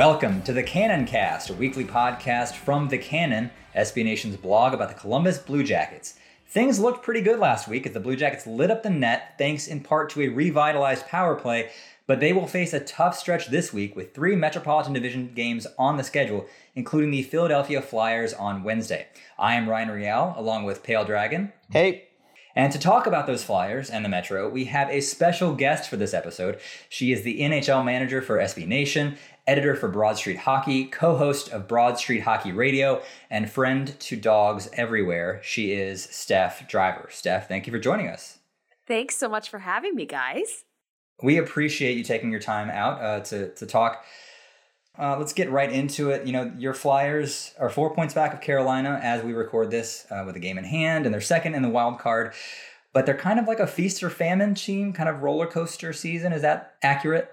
Welcome to the Cannon Cast, a weekly podcast from the Cannon, SB Nation's blog about the Columbus Blue Jackets. Things looked pretty good last week as the Blue Jackets lit up the net thanks in part to a revitalized power play, but they will face a tough stretch this week with three Metropolitan Division games on the schedule, including the Philadelphia Flyers on Wednesday. I am Ryan Riel, along with Pale Dragon. Hey, And to talk about those Flyers and the Metro, we have a special guest for this episode. She is the NHL manager for SB Nation, editor for Broad Street Hockey, co host of Broad Street Hockey Radio, and friend to dogs everywhere. She is Steph Driver. Steph, thank you for joining us. Thanks so much for having me, guys. We appreciate you taking your time out uh, to, to talk. Uh, let's get right into it. You know, your Flyers are four points back of Carolina as we record this uh, with a game in hand, and they're second in the wild card. But they're kind of like a feast or famine team, kind of roller coaster season. Is that accurate?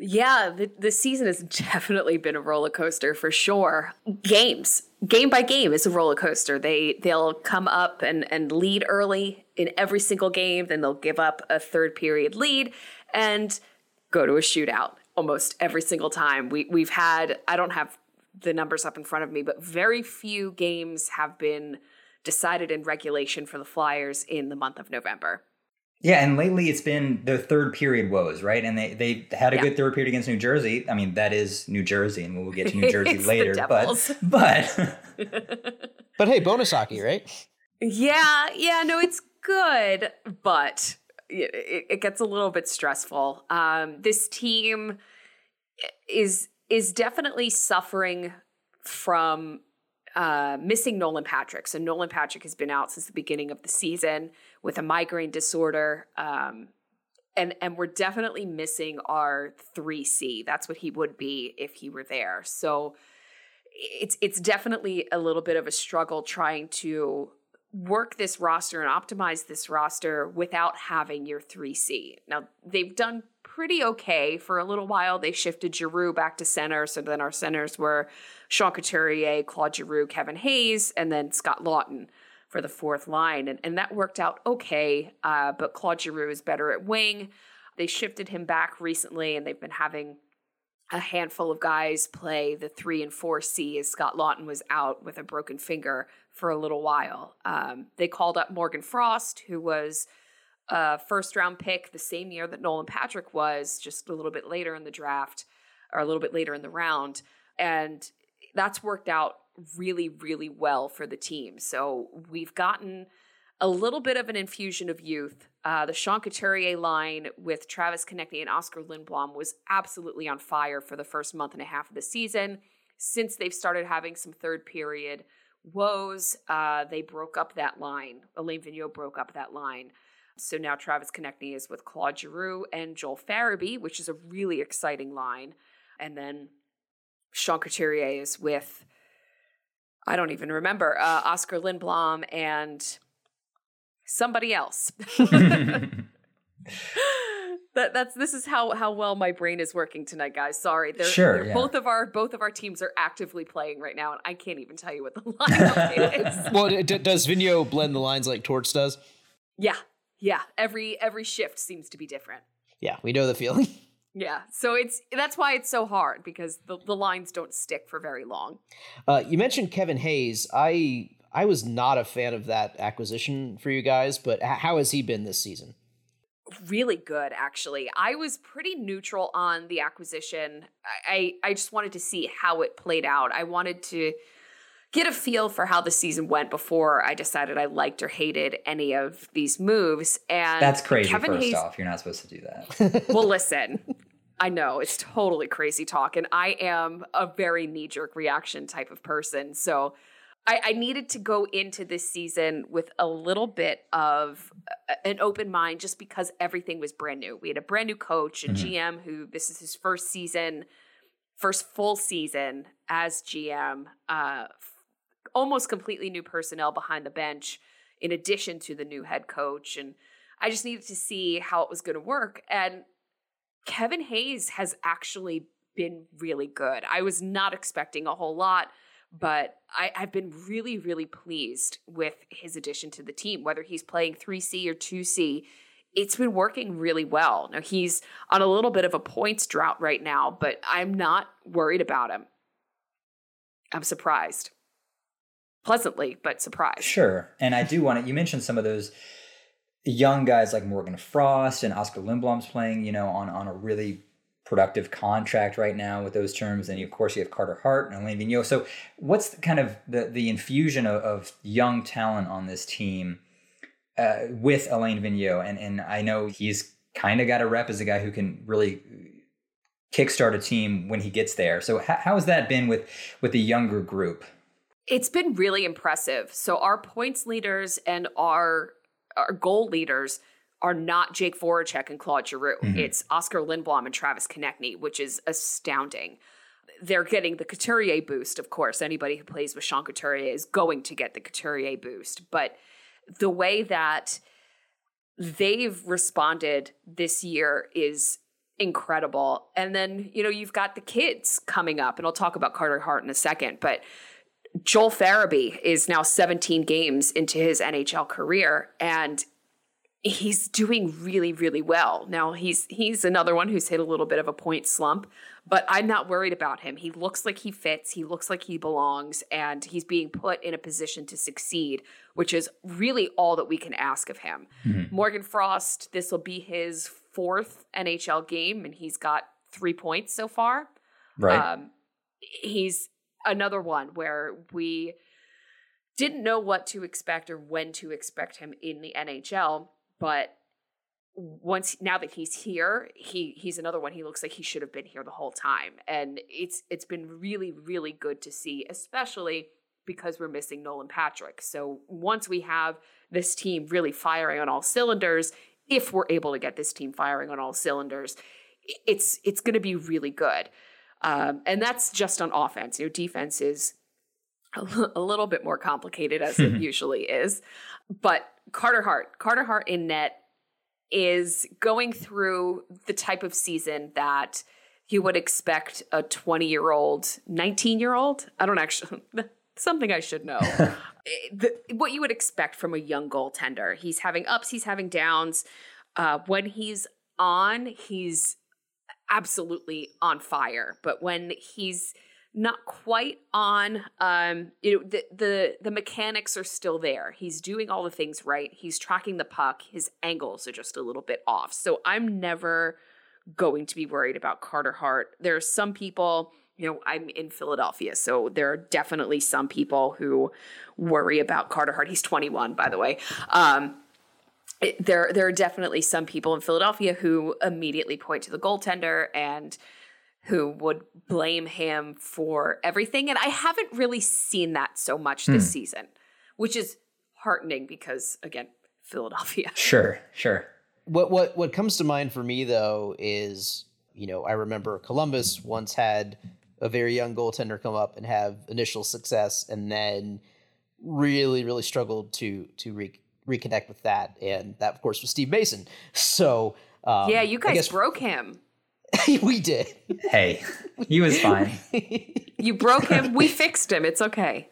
Yeah, the, the season has definitely been a roller coaster for sure. Games, game by game, is a roller coaster. They they'll come up and and lead early in every single game, then they'll give up a third period lead and go to a shootout almost every single time. We we've had I don't have the numbers up in front of me, but very few games have been decided in regulation for the Flyers in the month of November. Yeah, and lately it's been their third period woes, right? And they they had a Yeah. good third period against New Jersey. I mean, that is New Jersey, and we'll get to New Jersey It's later. Devils. But but but hey, bonus hockey, right? Yeah, yeah, no, it's good, but it, it it gets a little bit stressful. Um, this team is is definitely suffering from uh, missing Nolan Patrick. So Nolan Patrick has been out since the beginning of the season with a migraine disorder. Um, and and we're definitely missing our 3C. That's what he would be if he were there. So it's it's definitely a little bit of a struggle trying to work this roster and optimize this roster without having your 3C. Now, they've done pretty okay for a little while. They shifted Giroux back to center, so then our centers were Sean Couturier, Claude Giroux, Kevin Hayes, and then Scott Laughton for the fourth line. And, and that worked out okay, uh, but Claude Giroux is better at wing. They shifted him back recently, and they've been having a handful of guys play the three and four C as Scott Laughton was out with a broken finger for a little while. Um, they called up Morgan Frost, who was a first round pick the same year that Nolan Patrick was, just a little bit later in the draft or a little bit later in the round. And that's worked out really, really well for the team. So we've gotten a little bit of an infusion of youth. Uh, the Sean Couturier line with Travis Konecny and Oskar Lindblom was absolutely on fire for the first month and a half of the season. Since they've started having some third period woes, uh, they broke up that line. Alain Vigneault broke up that line. So now Travis Konecny is with Claude Giroux and Joel Farabee, which is a really exciting line. And then Sean Couturier is with, I don't even remember, uh, Oskar Lindblom and somebody else. that that's this is how how well my brain is working tonight, guys. Sorry, they're, Sure, they're- yeah. both of our both of our teams are actively playing right now, and I can't even tell you what the lineup is. Well, d- d- does Vigneault blend the lines like Torch does? Yeah, yeah. Every every shift seems to be different. Yeah, we know the feeling. Yeah, so it's that's why it's so hard because the the lines don't stick for very long. Uh, you mentioned Kevin Hayes. I I was not a fan of that acquisition for you guys, but how has he been this season? really good actually i was pretty neutral on the acquisition I, I i just wanted to see how it played out i wanted to get a feel for how the season went before i decided i liked or hated any of these moves and That's crazy. kevin first hayes off, you're not supposed to do that. well listen i know it's totally crazy talk and i am a very knee-jerk reaction type of person so I, I needed to go into this season with a little bit of an open mind just because everything was brand new. We had a brand new coach and Mhm. GM who this is his first season, first full season as GM, uh, f- almost completely new personnel behind the bench, in addition to the new head coach. And I just needed to see how it was going to work. And Kevin Hayes has actually been really good. I was not expecting a whole lot but I, I've been really, really pleased with his addition to the team, whether he's playing 3C or 2C. It's been working really well. Now, he's on a little bit of a points drought right now, but I'm not worried about him. I'm surprised. Pleasantly, but surprised. Sure. And I do want to, you mentioned some of those young guys like Morgan Frost and Oskar Lindblom's playing, you know, on, on a really productive contract right now with those terms. And of course, you have Carter Hart and Alain Vigneault. So, what's the, kind of the, the infusion of, of young talent on this team uh, with Alain Vigneault? And, and I know he's kind of got a rep as a guy who can really kickstart a team when he gets there. So, how, how has that been with with the younger group? It's been really impressive. So our points leaders and our our goal leaders are not Jake Voracek and Claude Giroux. Mhm. It's Oskar Lindblom and Travis Konecny, which is astounding. They're getting the Couturier boost, of course. Anybody who plays with Sean Couturier is going to get the Couturier boost. But the way that they've responded this year is incredible. And then, you know, you've got the kids coming up, and I'll talk about Carter Hart in a second, but Joel Farabee is now 17 games into his NHL career and he's doing really really well. Now he's he's another one who's hit a little bit of a point slump, but I'm not worried about him. He looks like he fits, he looks like he belongs and he's being put in a position to succeed, which is really all that we can ask of him. Morgan Frost, this will be his fourth NHL game and he's got 3 points so far. Right. Um, he's another one where we didn't know what to expect or when to expect him in the NHL, but once now that he's here, he he's another one. He looks like he should have been here the whole time, and it's it's been really really good to see, especially because we're missing Nolan Patrick. So once we have this team really firing on all cylinders, if we're able to get this team firing on all cylinders, it's it's going to be really good. Um, and that's just on offense. You know, defense is a little bit more complicated as it usually is. But Carter Hart, Carter Hart in net is going through the type of season that you would expect a 20 year old, 19 year old. I don't actually, something I should know. Eh, the, what you would expect from a young goaltender. He's having ups, he's having downs. Uh, when he's on, he's absolutely on fire. But when he's not quite on, um, you know, the, the the mechanics are still there. He's doing all the things right. He's tracking the puck. His angles are just a little bit off. So I'm never going to be worried about Carter Hart. There are some people, you know, I'm in Philadelphia, so there are definitely some people who worry about Carter Hart. He's 21, by the way. Um, it- there there are definitely some people in Philadelphia who immediately point to the goaltender and who would blame him for everything. And I haven't really seen that so much this hmm. season which is heartening because again Philadelphia. Sure, sure. What what what comes to mind for me though is you know I remember Columbus once had a very young goaltender come up and have initial success and then really really struggled to to re- reconnect with that and that of course was Steve Mason. So Um, yeah, you guys guess broke him. we did. Hey, he was fine. You broke him. we fixed him. It's okay.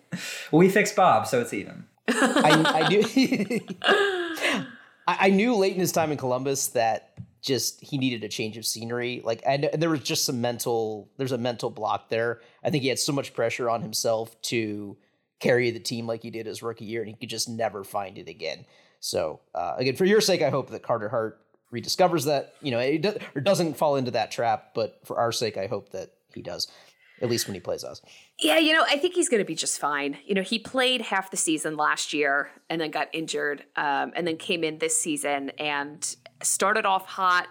we fixed Bob, so it's even. I, I knew I, I knew late in his time in Columbus that just he needed a change of scenery. Like and, and there was just some mental there's a mental block there. I think he had so much pressure on himself to carry the team like he did his rookie year, and he could just never find it again. So uh, again, for your sake, I hope that Carter Hart rediscovers that. You know, it do, or doesn't fall into that trap. But for our sake, I hope that he does, at least when he plays us. Yeah, you know, I think he's going to be just fine. You know, he played half the season last year and then got injured, um, and then came in this season and started off hot,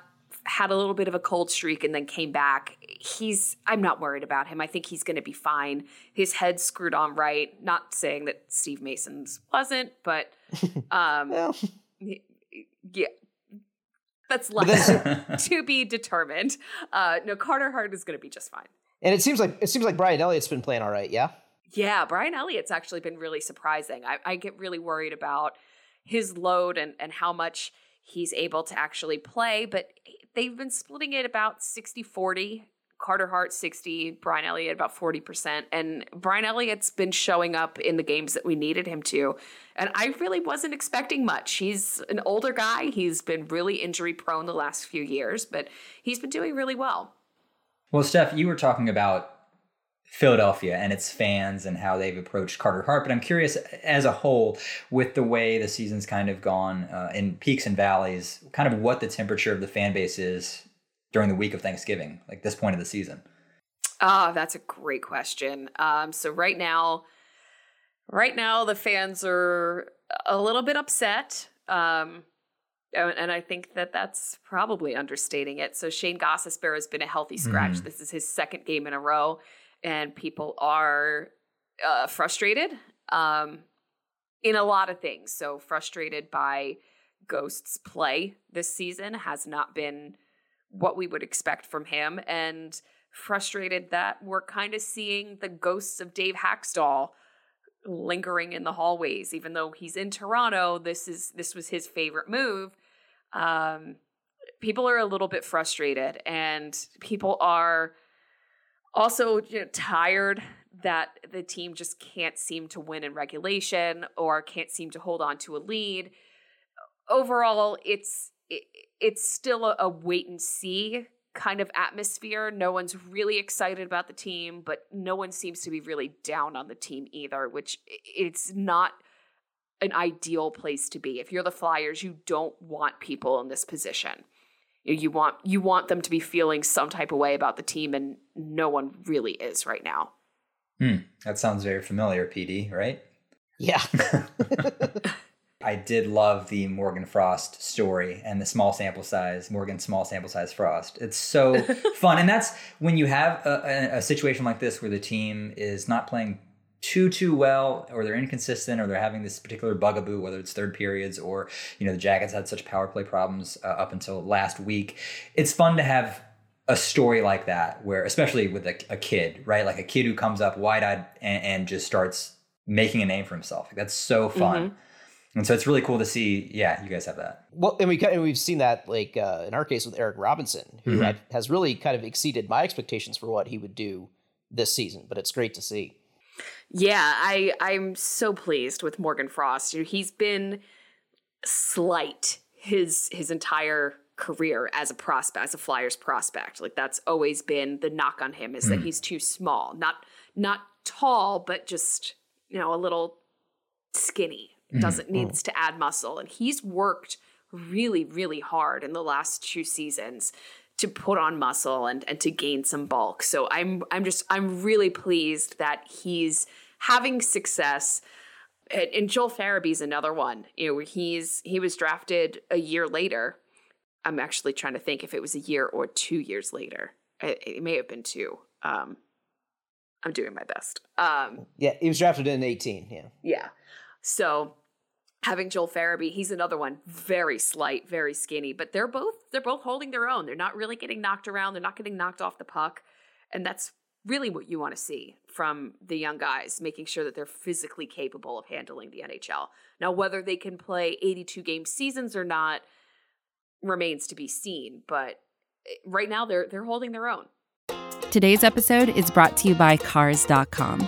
had a little bit of a cold streak, and then came back. He's, I'm not worried about him. I think he's going to be fine. His head screwed on right. Not saying that Steve Mason's wasn't, but um, Well, yeah. That's left to be determined. Uh, no, Carter Hart is going to be just fine. and it seems like it seems like Brian Elliott's been playing all right. Yeah. Yeah, Brian Elliott's actually been really surprising. I, I get really worried about his load and, and how much he's able to actually play, but they've been splitting it about 60 40. Carter Hart 60, Brian Elliott about 40%. And Brian Elliott's been showing up in the games that we needed him to. And I really wasn't expecting much. He's an older guy. He's been really injury prone the last few years, but he's been doing really well. Well, Steph, you were talking about Philadelphia and its fans and how they've approached Carter Hart, but I'm curious as a whole, with the way the season's kind of gone uh, in peaks and valleys, kind of what the temperature of the fan base is during the week of Thanksgiving, like this point of the season. Ah, that's a great question. Um, so right now, right now the fans are a little bit upset. Um, and I think that that's probably understating it. So Shayne Gostisbehere has been a healthy scratch. Mhm. This is his second game in a row, and people are uh, frustrated um, in a lot of things. So frustrated by Ghost's play this season has not been what we would expect from him, and frustrated that we're kind of seeing the ghosts of Dave Hakstol lingering in the hallways even though he's in Toronto this is this was his favorite move um people are a little bit frustrated and people are also you know, tired that the team just can't seem to win in regulation or can't seem to hold on to a lead. Overall it's it, it's still a, a wait and see kind of atmosphere. No one's really excited about the team but no one seems to be really down on the team either which it's not an ideal place to be. If you're the flyers you don't want people in this position you you want you want them to be feeling some type of way about the team and no one really is right now Hmm, that sounds very familiar, PD, right? Yeah. I did love the Morgan Frost story and the small sample size, Morgan small sample size Frost. It's so fun. And that's when you have a, a, a situation like this where the team is not playing too, too well, or they're inconsistent, or they're having this particular bugaboo, whether it's third periods or, you know, the Jackets had such power play problems uh, up until last week. It's fun to have a story like that where, especially with a, a kid, right? Like a kid who comes up wide eyed and, and just starts making a name for himself. Like, that's so fun. And so it's really cool to see. Yeah, you guys have that. Well, and we and we've seen that like uh, in our case with Eric Robinson, who Mhm. had, has really kind of exceeded my expectations for what he would do this season. But it's great to see. Yeah, I I'm so pleased with Morgan Frost. He's been slight his his entire career as a prospect, as a Flyers prospect. Like that's always been the knock on him is that hmm. he's too small. Not not tall, but just, you know, a little skinny. Hmm. Doesn't hmm. needs to add muscle. And he's worked really, really hard in the last two seasons to put on muscle and and to gain some bulk. So I'm I'm just I'm really pleased that he's having success. And, and Joel Farabee's another one. You know, he's he was drafted a year later. I'm actually trying to think if it was a year or two years later. It, it may have been two. Um, I'm doing my best. Um, Yeah, he was drafted in eighteen. Yeah. yeah. So having Joel Farabee, he's another one, very slight, very skinny, but they're both they're both holding their own. They're not really getting knocked around. They're not getting knocked off the puck, and that's really what you want to see from the young guys, making sure that they're physically capable of handling the NHL. Now, whether they can play 82 game seasons or not, remains to be seen. But eh, right now, they're they're holding their own. Today's episode is brought to you by Cars.com.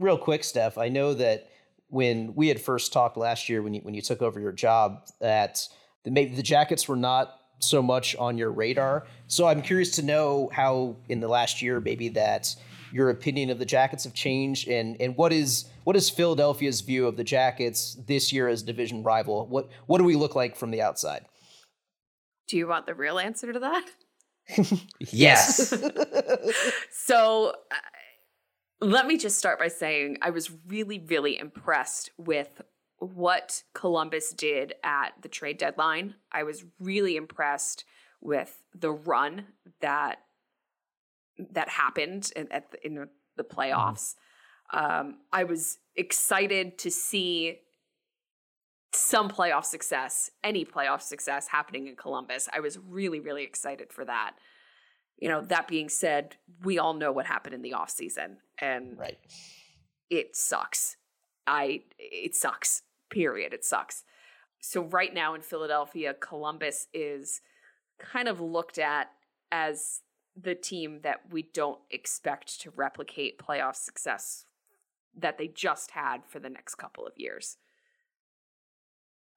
Real quick, Steph, I know that when we had first talked last year, when you when you took over your job, that the, maybe the jackets were not so much on your radar. So I'm curious to know how in the last year, maybe that your opinion of the jackets have changed, and and what is what is Philadelphia's view of the jackets this year as division rival? What what do we look like from the outside? Do you want the real answer to that? Yes. So let me just start by saying I was really, really impressed with what Columbus did at the trade deadline. I was really impressed with the run that that happened in, at the, in the, playoffs. Um, I was excited to see some playoff success, any playoff success happening in Columbus. I was really, really excited for that. You know, that being said, we all know what happened in the offseason and right. it sucks. I it sucks. Period. It sucks. So right now in Philadelphia, Columbus is kind of looked at as the team that we don't expect to replicate playoff success that they just had for the next couple of years.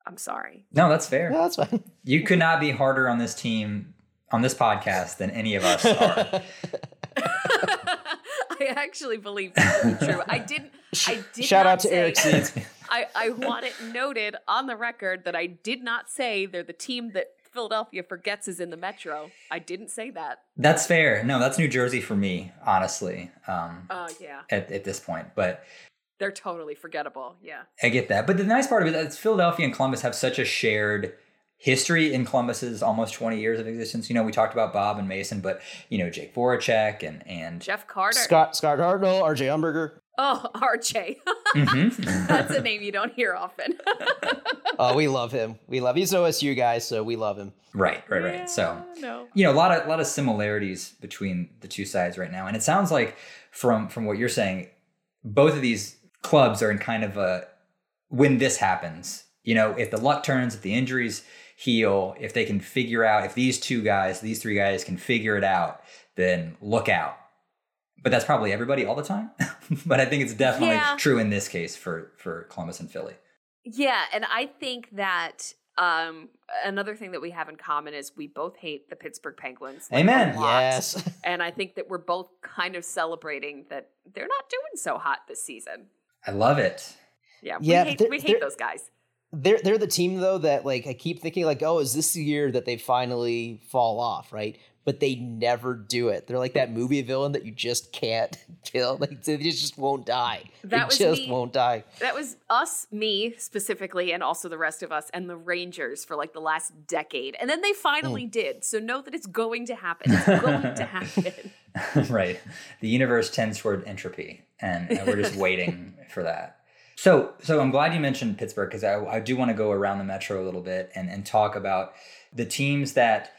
I'm sorry. no, that's fair. No, that's fine. You could not be harder on this team on this podcast than any of us are. I actually believe that to be true. I didn't. I did Shout out to say, Eric Seeds. I, I want it noted on the record that I did not say they're the team that Philadelphia forgets is in the Metro. I didn't say that. That's fair. No, that's New Jersey for me, honestly. Um, Oh yeah, at, at this point, but they're totally forgettable. Yeah. I get that. But the nice part of it is Philadelphia and Columbus have such a shared history in Columbus's almost 20 years of existence. You know, we talked about Bob and Mason, but you know, Jake Voracek and and Jeff Carter. Scott Scott Hartnell, RJ Umberger. Oh, RJ. Mhm. That's a name you don't hear often. Oh, we love him. We love he's OSU guy, so we love him. right, right, right. So no. you know, a lot of a lot of similarities between the two sides right now. And it sounds like from from what you're saying, both of these clubs are in kind of a when this happens, you know, if the luck turns, if the injuries heal, if they can figure out if these two guys, these three guys can figure it out, then look out. But that's probably everybody all the time. but I think it's definitely Yeah. true in this case for for Columbus and Philly. Yeah, and I think that um, another thing that we have in common is we both hate the Pittsburgh Penguins. like, Amen. Yes. And I think that we're both kind of celebrating that they're not doing so hot this season. I love it. Yeah, Yeah, we hate, we hate those guys. They're they're the team though that like I keep thinking like, oh, is this the year that they finally fall off, right? But they never do it. They're like that movie villain that you just can't kill. Like they just won't die. That they was just me. won't die. That was us, me specifically, and also the rest of us and the Rangers for like the last decade. And then they Mm. finally did. So know that it's going to happen. It's going to happen. right. The universe tends toward entropy, and, and we're just waiting for that. So, so I'm glad you mentioned Pittsburgh because I, I do want to go around the Metro a little bit and, and talk about the teams that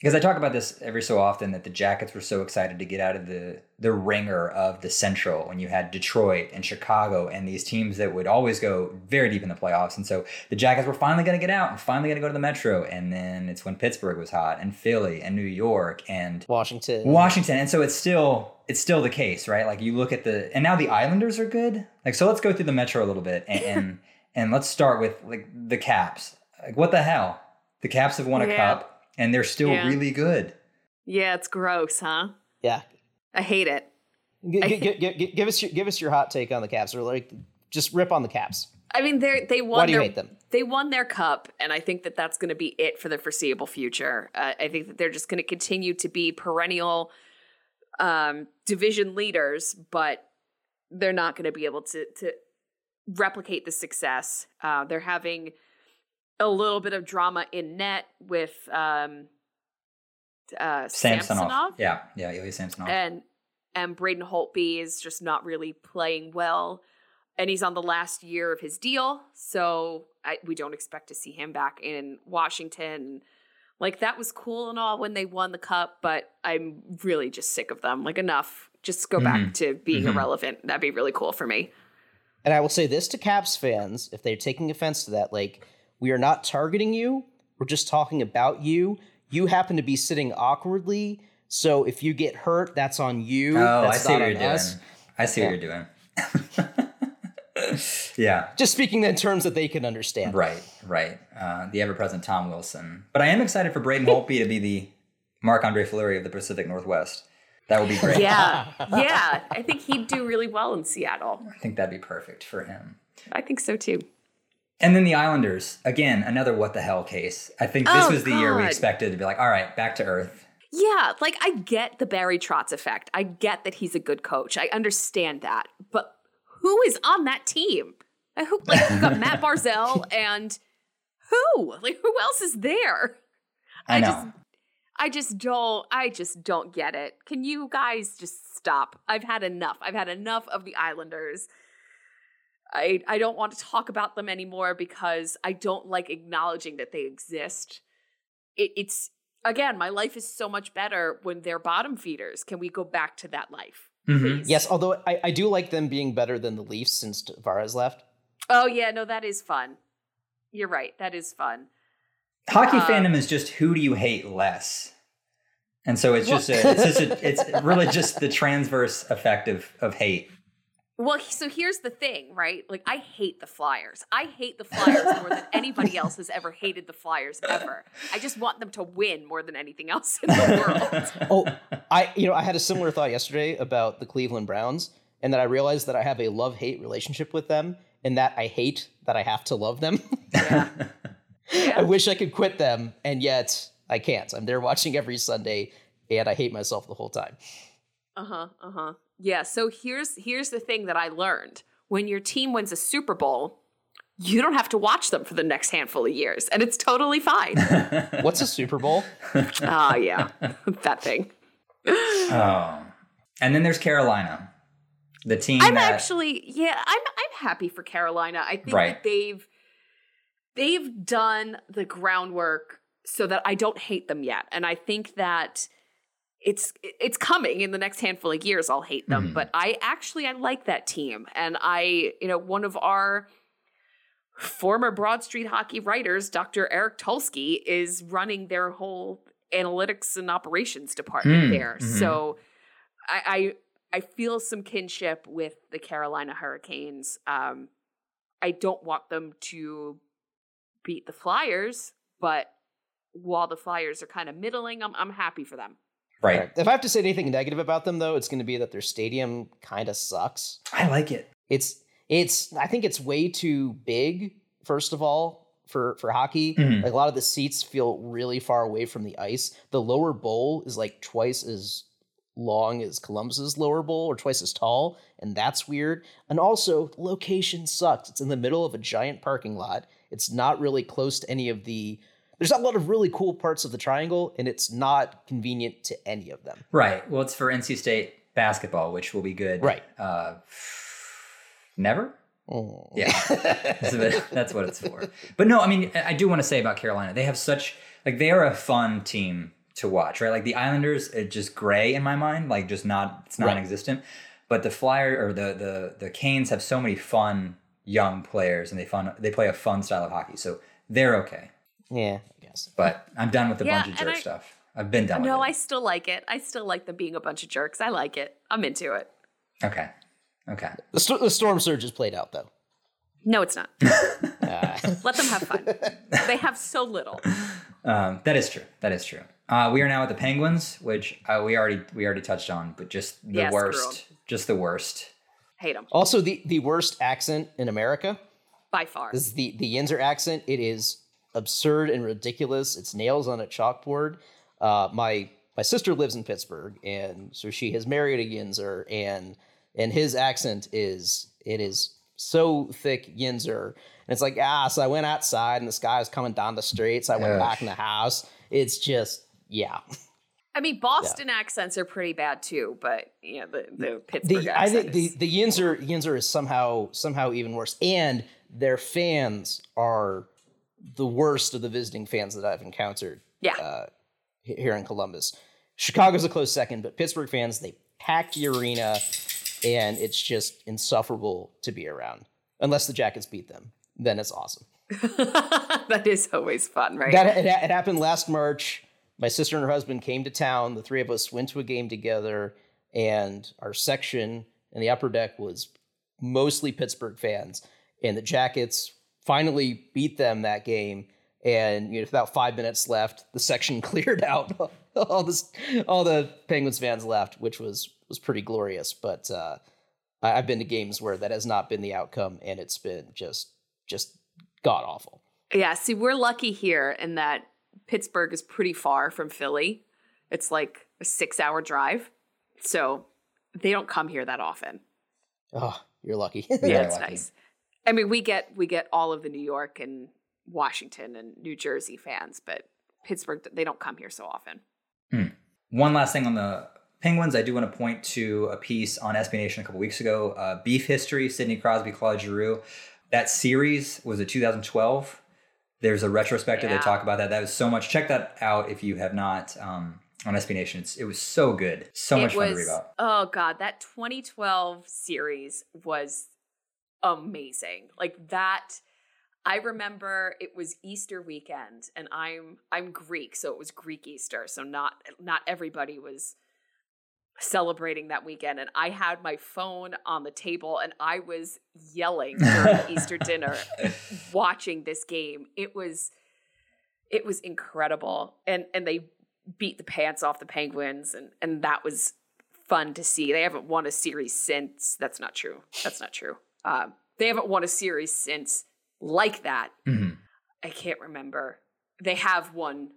because I talk about this every so often that the Jackets were so excited to get out of the the ringer of the Central when you had Detroit and Chicago and these teams that would always go very deep in the playoffs. And so the Jackets were finally going to get out and finally going to go to the Metro. And then it's when Pittsburgh was hot and Philly and New York and Washington. Washington, and so it's still it's still the case, right? Like you look at the and now the Islanders are good. Like so, let's go through the Metro a little bit and and, and let's start with like the Caps. Like what the hell? The Caps have won a Yeah. cup and they're still Yeah. really good. Yeah, it's gross, huh? yeah. I hate it. G- g- g- g- g- give us your give us your hot take on the Caps, or like just rip on the Caps. I mean, they they won. Why do you their, hate them? They won their cup, and I think that that's going to be it for the foreseeable future. Uh, I think that they're just going to continue to be perennial um, division leaders, but they're not going to be able to to replicate the success. Uh, they're having a little bit of drama in net with um, uh, Samsonov. Samsonov. Yeah, yeah, Ilya Samsonov. and and Braden Holtby is just not really playing well, and he's on the last year of his deal, so I, we don't expect to see him back in Washington. Like that was cool and all when they won the cup, but I'm really just sick of them. Like enough, just go back Mhm. to being Mhm. irrelevant. That'd be really cool for me. And I will say this to Caps fans, if they're taking offense to that, like, we are not targeting you. We're just talking about you. You happen to be sitting awkwardly. So if you get hurt, that's on you. oh, I see not what you're on doing. us. I see what you're doing. yeah, Just speaking in terms that they can understand. right, right. Uh, the ever-present Tom Wilson. But I am excited for Braden Holtby to be the Marc Andre Fleury of the Pacific Northwest. That would be great. Yeah, yeah. I think he'd do really well in Seattle. I think that'd be perfect for him. I think so too. And then the Islanders, again, another what the hell case. I think this Oh, was the year we expected to be like, all right, back to earth. Yeah, like I get the Barry Trotz effect. I get that he's a good coach. I understand that. But who is on that team? I hope like we've got Mat Barzal and who? Like who else is there? I, I know. just- I just don't I just don't get it. Can you guys just stop? I've had enough. I've had enough of the Islanders. I I don't want to talk about them anymore because I don't like acknowledging that they exist. It, it's again, my life is so much better when they're bottom feeders. Can we go back to that life? Mhm. Yes, although I, I do like them being better than the Leafs since Tavares left. Oh yeah, no, that is fun. You're right. That is fun. Hockey Uh, fandom is just who do you hate less? And so it's just a, it's just a, it's really just the transverse effect of, of hate. Well, so here's the thing, right? Like, I hate the Flyers. I hate the Flyers more than anybody else has ever hated the Flyers ever. I just want them to win more than anything else in the world. Oh, I you know I had a similar thought yesterday about the Cleveland Browns, and that I realized that I have a love hate relationship with them, and that I hate that I have to love them. Yeah. I wish I could quit them, and yet I can't. I'm there watching every Sunday, and I hate myself the whole time. Uh huh. Uh huh. Yeah. So here's here's the thing that I learned: when your team wins a Super Bowl, you don't have to watch them for the next handful of years, and it's totally fine. What's a Super Bowl? Ah, yeah, that thing. oh. And then there's Carolina, the team I'm that actually, yeah, I'm I'm happy for Carolina. I think Right. that they've they've done the groundwork so that I don't hate them yet, and I think that it's it's coming in the next handful of years. I'll hate them, Mhm. but I actually I like that team, and I you know one of our former Broad Street hockey writers, Dr. Eric Tulsky, is running their whole analytics and operations department Mm, there. mhm. So I, I I feel some kinship with the Carolina Hurricanes. Um, I don't want them to beat the Flyers, but while the Flyers are kind of middling, I'm I'm happy for them. Right. If I have to say anything negative about them, though, it's going to be that their stadium kind of sucks. I like it. It's it's I think it's way too big. First of all, for for hockey, Mhm. like a lot of the seats feel really far away from the ice. The lower bowl is like twice as long as Columbus's lower bowl, or twice as tall, and that's weird. And also, location sucks. It's in the middle of a giant parking lot. It's not really close to any of the. There's not a lot of really cool parts of the triangle, and it's not convenient to any of them. Right. Well, it's for NC State basketball, which will be good. Right. Uh, never. Oh. Yeah. That's, bit- that's what it's for. But no, I mean, I do want to say about Carolina, they have such like they are a fun team to watch, right? Like the Islanders, it's just gray in my mind, like just not it's non-existent. But the Flyer or the the the Canes have so many fun young players, and they fun they play a fun style of hockey, so they're okay. Yeah, I guess. But I'm done with the Yeah, bunch of and jerk I- stuff. I've been done no, with I still like it. I still like them being a bunch of jerks. I like it. I'm into it. Okay. Okay. The, st- the storm surge is played out though. No, it's not. Uh, Let them have fun. they have so little. Um, that is true. That is true. Uh, we are now at the Penguins, which uh, we already we already touched on, but just the Yeah, screw 'em. worst. Just the worst. Hate them also, the the worst accent in America by far. This is the the Yinzer accent. It is absurd and ridiculous. It's nails on a chalkboard. Uh, my my sister lives in Pittsburgh, and so she has married a Yinzer, and and his accent is it is so thick Yinzer. And it's like, ah, so I went outside and the sky was coming down the street. So I went Ugh. back in the house. It's just, yeah. I mean, Boston accents are pretty bad too, but you know the the Pittsburgh The, I accent. think the, the Yinzer, Yinzer is somehow, somehow even worse. And their fans are the worst of the visiting fans that I've encountered yeah, uh, here in Columbus. Chicago's a close second, but Pittsburgh fans, they pack the arena and it's just insufferable to be around. Unless the Jackets beat them, then it's awesome. that is always fun, right? That it, it happened last March. My sister and her husband came to town. The three of us went to a game together, and our section in the upper deck was mostly Pittsburgh fans. And the Jackets finally beat them that game. And you know, about five minutes left, the section cleared out. all this, all the Penguins fans left, which was was pretty glorious. But uh, I've been to games where that has not been the outcome, and it's been just just god awful. Yeah, see, we're lucky here in that Pittsburgh is pretty far from Philly. It's like a six hour drive. So they don't come here that often. Oh, you're lucky. Yeah, it's lucky. nice. I mean, we get we get all of the New York and Washington and New Jersey fans, but Pittsburgh they don't come here so often. One last thing on the Penguins, I do want to point to a piece on SB Nation a couple weeks ago. Uh, Beef History, Sidney Crosby, Claude Giroux. That series was it 2012. There's a retrospective. Yeah. They talk about that. That was so much. Check that out if you have not um, on SB Nation. It's, it was so good. So much it fun was, to read about. Oh god, that 2012 series was amazing. Like that I remember it was Easter weekend and I'm I'm Greek, so it was Greek Easter. So not not everybody was celebrating that weekend and I had my phone on the table and I was yelling during Easter dinner watching this game. It was it was incredible. And and they beat the pants off the Penguins and and that was fun to see. They haven't won a series since. That's not true. That's not true. Um, they haven't won a series since like that. Mhm. I can't remember. They have won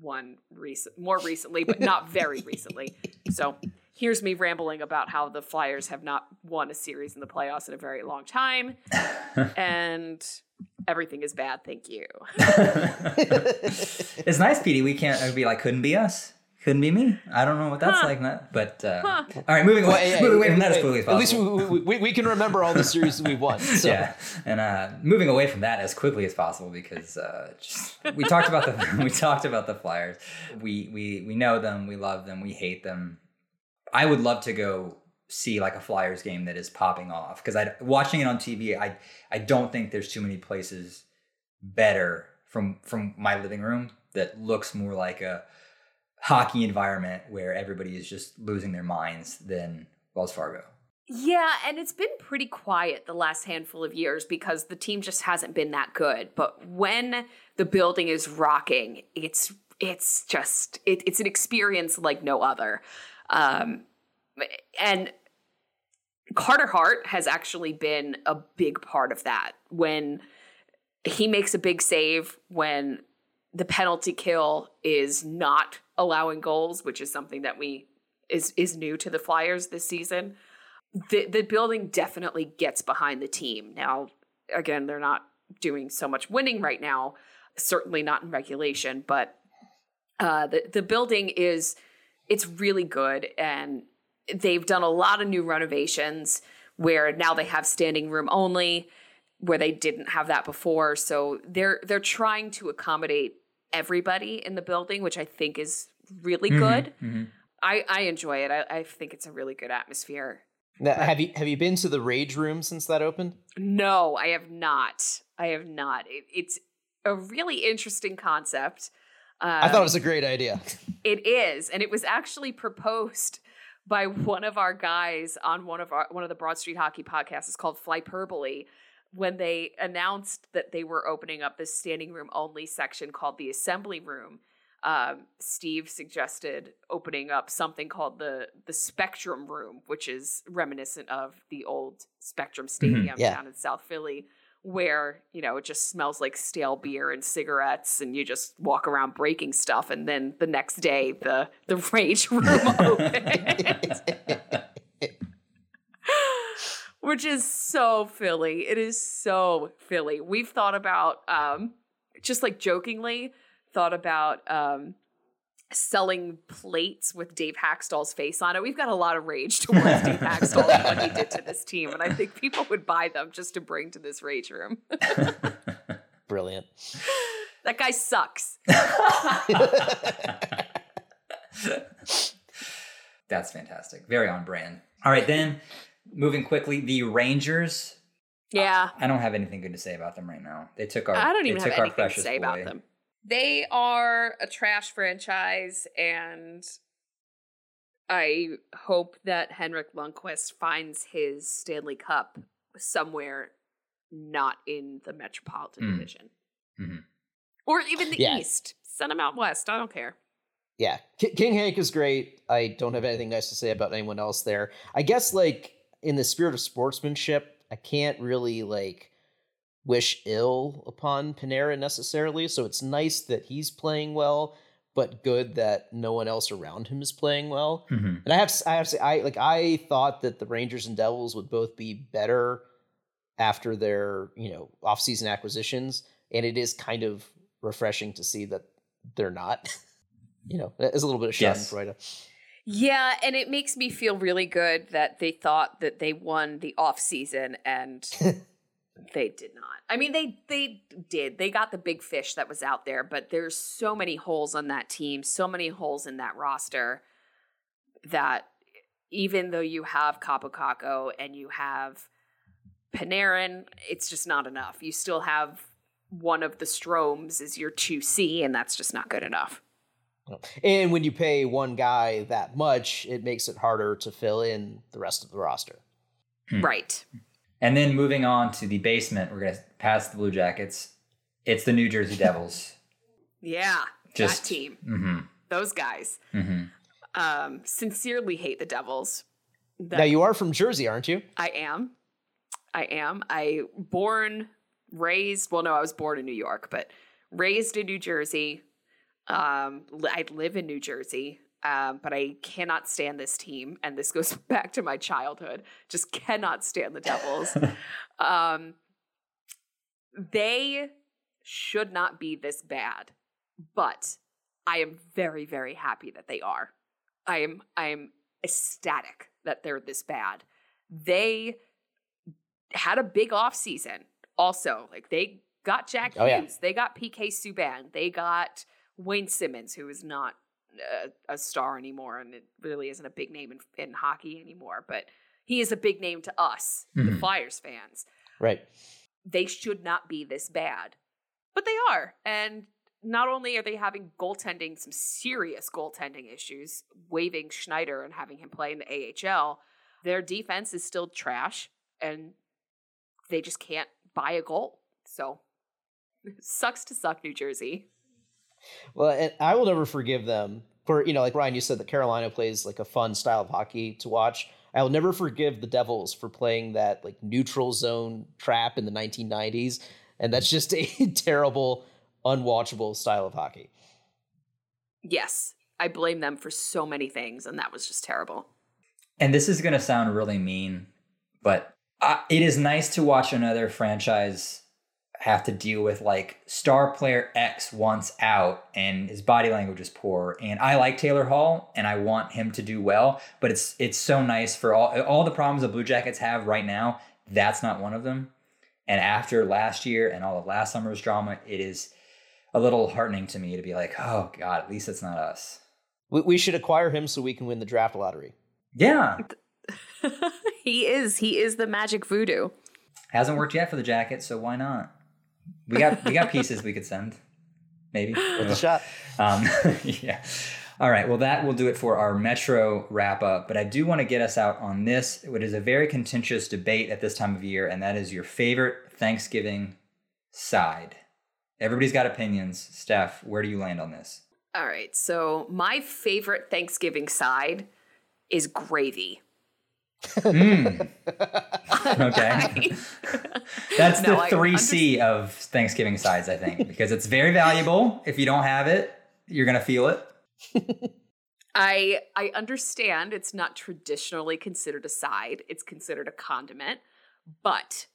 one recent, more recently, but not very recently. So here's me rambling about how the Flyers have not won a series in the playoffs in a very long time, and everything is bad. Thank you. it's nice, Petey. We can't be like, couldn't be us. Couldn't be me. I don't know what that's Huh. like. That, but uh, Huh. all right, moving away, Well, hey, moving away hey, from that as quickly as possible. At least we, we, we can remember all the series that we've won. So. Yeah, and uh, moving away from that as quickly as possible because uh, just, we talked about the we talked about the Flyers. We we we know them, we love them, we hate them. I would love to go see like a Flyers game that is popping off because I watching it on TV. I I don't think there's too many places better from from my living room that looks more like a hockey environment where everybody is just losing their minds than Wells Fargo. Yeah, and it's been pretty quiet the last handful of years because the team just hasn't been that good. But when the building is rocking, it's it's just it, it's an experience like no other. Um, and Carter Hart has actually been a big part of that. When he makes a big save, when the penalty kill is not allowing goals, which is something that we is is new to the Flyers this season the the building definitely gets behind the team. Now, again, they're not doing so much winning right now, certainly not in regulation, but uh, the the building is it's really good, and they've done a lot of new renovations where now they have standing room only, where they didn't have that before. So they're they're trying to accommodate everybody in the building, which I think is really good. mhm. I, I enjoy it. I, I think it's a really good atmosphere. Now, have you have you been to the Rage Room since that opened? No, I have not. I have not. It, it's a really interesting concept. Um, I thought it was a great idea. It is, and it was actually proposed by one of our guys on one of our one of the Broad Street Hockey podcasts. It's called Flyperbole. When they announced that they were opening up this standing room only section called the Assembly Room, um, Steve suggested opening up something called the the Spectrum Room, which is reminiscent of the old Spectrum Stadium Yeah. down in South Philly, where you know it just smells like stale beer and cigarettes, and you just walk around breaking stuff, and then the next day the the Rage Room opens. which is so Philly. It is so Philly. We've thought about um just like jokingly thought about um selling plates with Dave Hakstol's face on it. We've got a lot of rage towards Dave Hakstol and what he did to this team, and I think people would buy them just to bring to this rage room. Brilliant. that guy sucks. That's fantastic. Very on brand. All right, then moving quickly, the Rangers. Yeah. I don't have anything good to say about them right now. They took our. I don't they even have our anything to precious say about them. They are a trash franchise, and I hope that Henrik Lundqvist finds his Stanley Cup somewhere not in the Metropolitan Mm. Division. Mhm. Or even the Yeah. East. Send him out west. I don't care. Yeah, K- King Hank is great. I don't have anything nice to say about anyone else there. I guess like in the spirit of sportsmanship, I can't really like wish ill upon Panarin necessarily. So it's nice that he's playing well, but good that no one else around him is playing well. Mhm. And I have to, I have to say, I like I thought that the Rangers and Devils would both be better after their you know off-season acquisitions, and it is kind of refreshing to see that they're not. you know, it's a little bit of Yes. Yeah, and it makes me feel really good that they thought that they won the off season and they did not. I mean they they did. They got the big fish that was out there, but there's so many holes on that team, so many holes in that roster that even though you have Kaapo Kakko and you have Panarin, it's just not enough. You still have one of the Stromes as your 2C and that's just not good enough. And when you pay one guy that much, it makes it harder to fill in the rest of the roster. Hmm. Right. And then moving on to the basement, we're gonna pass the Blue Jackets. It's the New Jersey Devils. Yeah. Just that team. hmm Those guys. hmm um, sincerely hate the Devils. That Now you are from Jersey, aren't you? I am. I am. I born, raised. Well, no, I was born in New York, but raised in New Jersey. Um, I live in New Jersey, um, but I cannot stand this team, and this goes back to my childhood. Just cannot stand the Devils. um, they should not be this bad, but I am very, very happy that they are. I am I am ecstatic that they're this bad. They had a big off season also. Like they got Jack Oh, yeah. Hughes, they got PK Subban, they got Wayne Simmonds, who is not a, a star anymore, and it really isn't a big name in, in hockey anymore, but he is a big name to us, the Mhm. Flyers fans. Right. They should not be this bad, but they are. And not only are they having goaltending, some serious goaltending issues, waiving Schneider and having him play in the AHL, their defense is still trash and they just can't buy a goal. So sucks to suck, New Jersey. Well, and I will never forgive them for you know, like Ryan, you said that Carolina plays like a fun style of hockey to watch. I will never forgive the Devils for playing that like neutral zone trap in the 1990s, and that's just a terrible, unwatchable style of hockey. Yes, I blame them for so many things, and that was just terrible. And this is going to sound really mean, but uh, it is nice to watch another franchise have to deal with like star player X wants out and his body language is poor. And I like Taylor Hall and I want him to do well, but it's it's so nice for all all the problems the Blue Jackets have right now. That's not one of them. And after last year and all of last summer's drama, it is a little heartening to me to be like, oh God, at least it's not us. We, we should acquire him so we can win the draft lottery. Yeah. he is. He is the magic voodoo. Hasn't worked yet for the jacket, so why not? We got we got pieces we could send, maybe. with a shot. Um, yeah. All right. Well, that will do it for our Metro wrap up. But I do want to get us out on this, what is a very contentious debate at this time of year, and that is your favorite Thanksgiving side. Everybody's got opinions. Steph, where do you land on this? All right. So my favorite Thanksgiving side is gravy. Mm. okay. That's No, the three C of Thanksgiving sides, I think, because it's very valuable. If you don't have it, you're gonna feel it. I I understand it's not traditionally considered a side. It's considered a condiment. But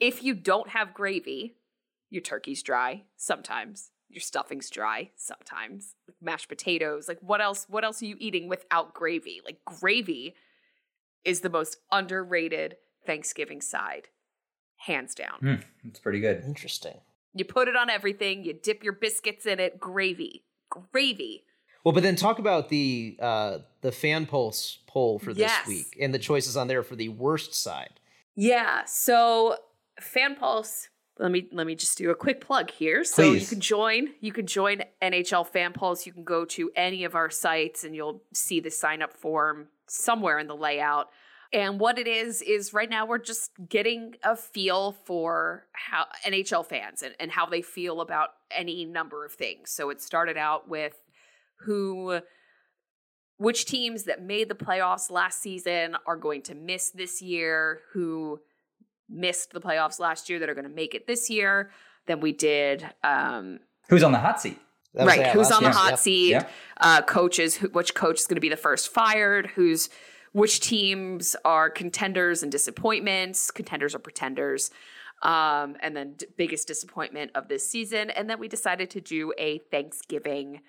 if you don't have gravy, your turkey's dry sometimes. Your stuffing's dry sometimes. Like Mashed potatoes, like what else what else are you eating without gravy? Like gravy is the most underrated Thanksgiving side. Hands down. Hmm, it's pretty good. Interesting. You put it on everything, you dip your biscuits in it, gravy. Gravy. Well, but then talk about the uh, the fan pulse poll for this Yes. week and the choices on there for the worst side. Yeah. So Fan Pulse. Let me let me just do a quick plug here. So you can join. You can join NHL Fan Pulse. You can go to any of our sites and you'll see the sign up form somewhere in the layout. And what it is is right now we're just getting a feel for how NHL fans and, and how they feel about any number of things. So it started out with who which teams that made the playoffs last season are going to miss this year, who missed the playoffs last year that are going to make it this year. Then we did um, Who's on the hot seat? Right, who's on the year. hot Yep. seat, Yep. uh, coaches, who, which coach is going to be the first fired, who's which teams are contenders and disappointments, contenders or pretenders, um, and then d- biggest disappointment of this season. And then we decided to do a Thanksgiving,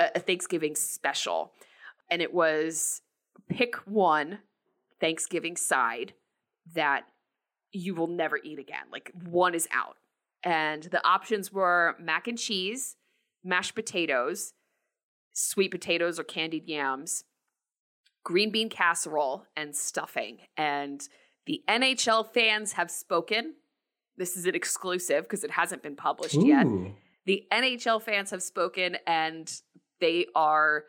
a a Thanksgiving special, and it was pick one Thanksgiving side that you will never eat again. Like one is out. And the options were mac and cheese, mashed potatoes, sweet potatoes or candied yams, green bean casserole, and stuffing. And the NHL fans have spoken. This is an exclusive because it hasn't been published yet. The NHL fans have spoken and they are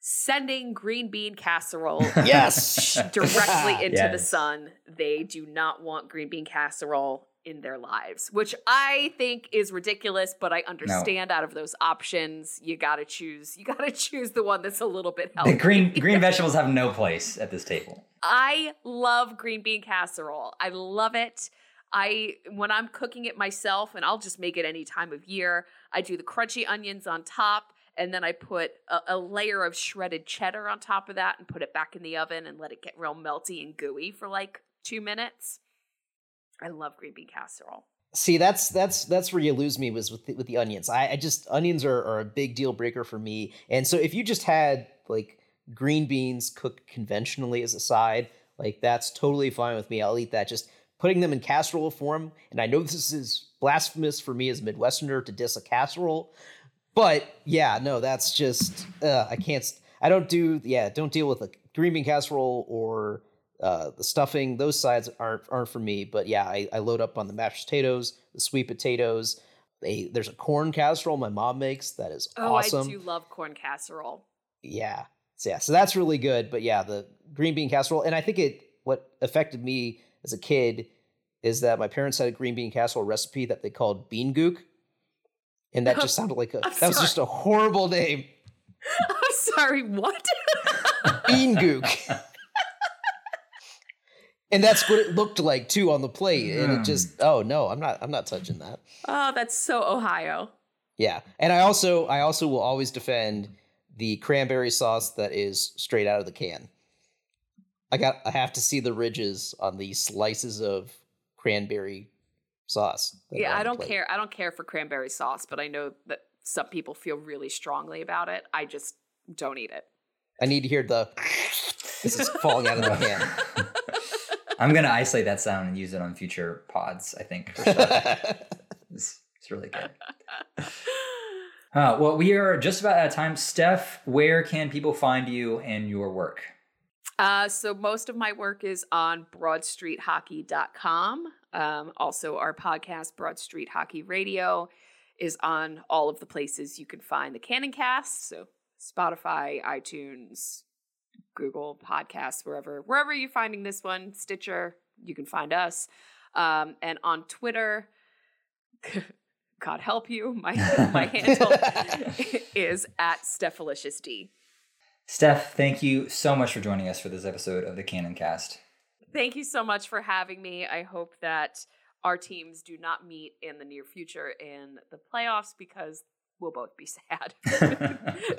sending green bean casserole Yes. directly into the sun. They do not want green bean casserole in their lives, which I think is ridiculous, but I understand out of those options, you got to choose you got to choose the one that's a little bit healthy. The green green vegetables have no place at this table. I love green bean casserole. I love it. I when I'm cooking it myself, and I'll just make it any time of year. I do the crunchy onions on top, and then I put a, a layer of shredded cheddar on top of that, and put it back in the oven and let it get real melty and gooey for like two minutes. I love green bean casserole. See, that's that's that's where you lose me was with the, with the onions. I, I just onions are, are a big deal breaker for me. And so if you just had like green beans cooked conventionally as a side, like that's totally fine with me. I'll eat that. Just putting them in casserole form, and I know this is blasphemous for me as a Midwesterner to diss a casserole, but yeah, no, that's just uh, I can't. I don't do yeah, don't deal with a green bean casserole or uh, the stuffing. Those sides aren't aren't for me. But yeah, I, I load up on the mashed potatoes, the sweet potatoes. They, there's a corn casserole my mom makes that is Oh, awesome. I do love corn casserole. Yeah. So yeah, so that's really good. But yeah, the green bean casserole, and I think it what affected me as a kid is that my parents had a green bean casserole recipe that they called bean gook. And that just sounded like a I'm that was just a horrible name. I'm sorry, what? Bean gook. and that's what it looked like too on the plate. And it just oh no, I'm not I'm not touching that. oh, that's so Ohio. Yeah. And I also I also will always defend the cranberry sauce that is straight out of the can. I got I have to see the ridges on the slices of cranberry sauce. Yeah, I don't plate. care. I don't care for cranberry sauce, but I know that some people feel really strongly about it. I just don't eat it. I need to hear the this is falling out of the can. I'm gonna isolate that sound and use it on future pods. I think for it's, it's really good. Uh, well, we are just about out of time. Steph, where can people find you and your work? Uh, so most of my work is on broadstreethockey.com. Um, also, our podcast, Broad Street Hockey Radio, is on all of the places you can find the Cannon Cast. So Spotify, iTunes, Google Podcasts, wherever wherever you're finding this one, Stitcher, you can find us. Um, and on Twitter, God help you, my my handle is at StephaliciousD. Steph, thank you so much for joining us for this episode of the Cannon Cast. Thank you so much for having me. I hope that our teams do not meet in the near future in the playoffs because we'll both be sad.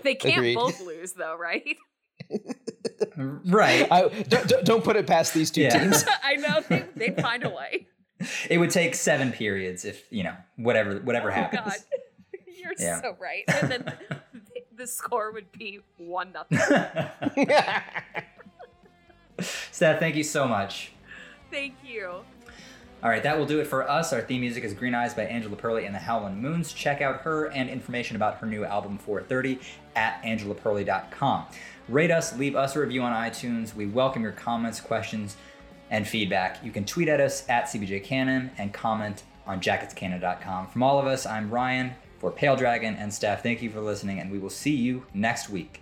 they can't Agreed. both lose, though, right? Right. I, don't, don't- don't put it past these two Yeah. teams. I know they, they'd find a way. It would take seven periods if you know whatever whatever Oh happens. God, you're Yeah. so right. And then the, the score would be one nothing. Steph, thank you so much. Thank you. All right, that will do it for us. Our theme music is Green Eyes by Angela Perley and the Howlin' Moons. Check out her and information about her new album 430 at angelaperley.com. Rate us, leave us a review on iTunes. We welcome your comments, questions, and feedback. You can tweet at us at CBJCannon and comment on jacketscannon.com. From all of us, I'm Ryan for Pale Dragon and Steph. Thank you for listening, and we will see you next week.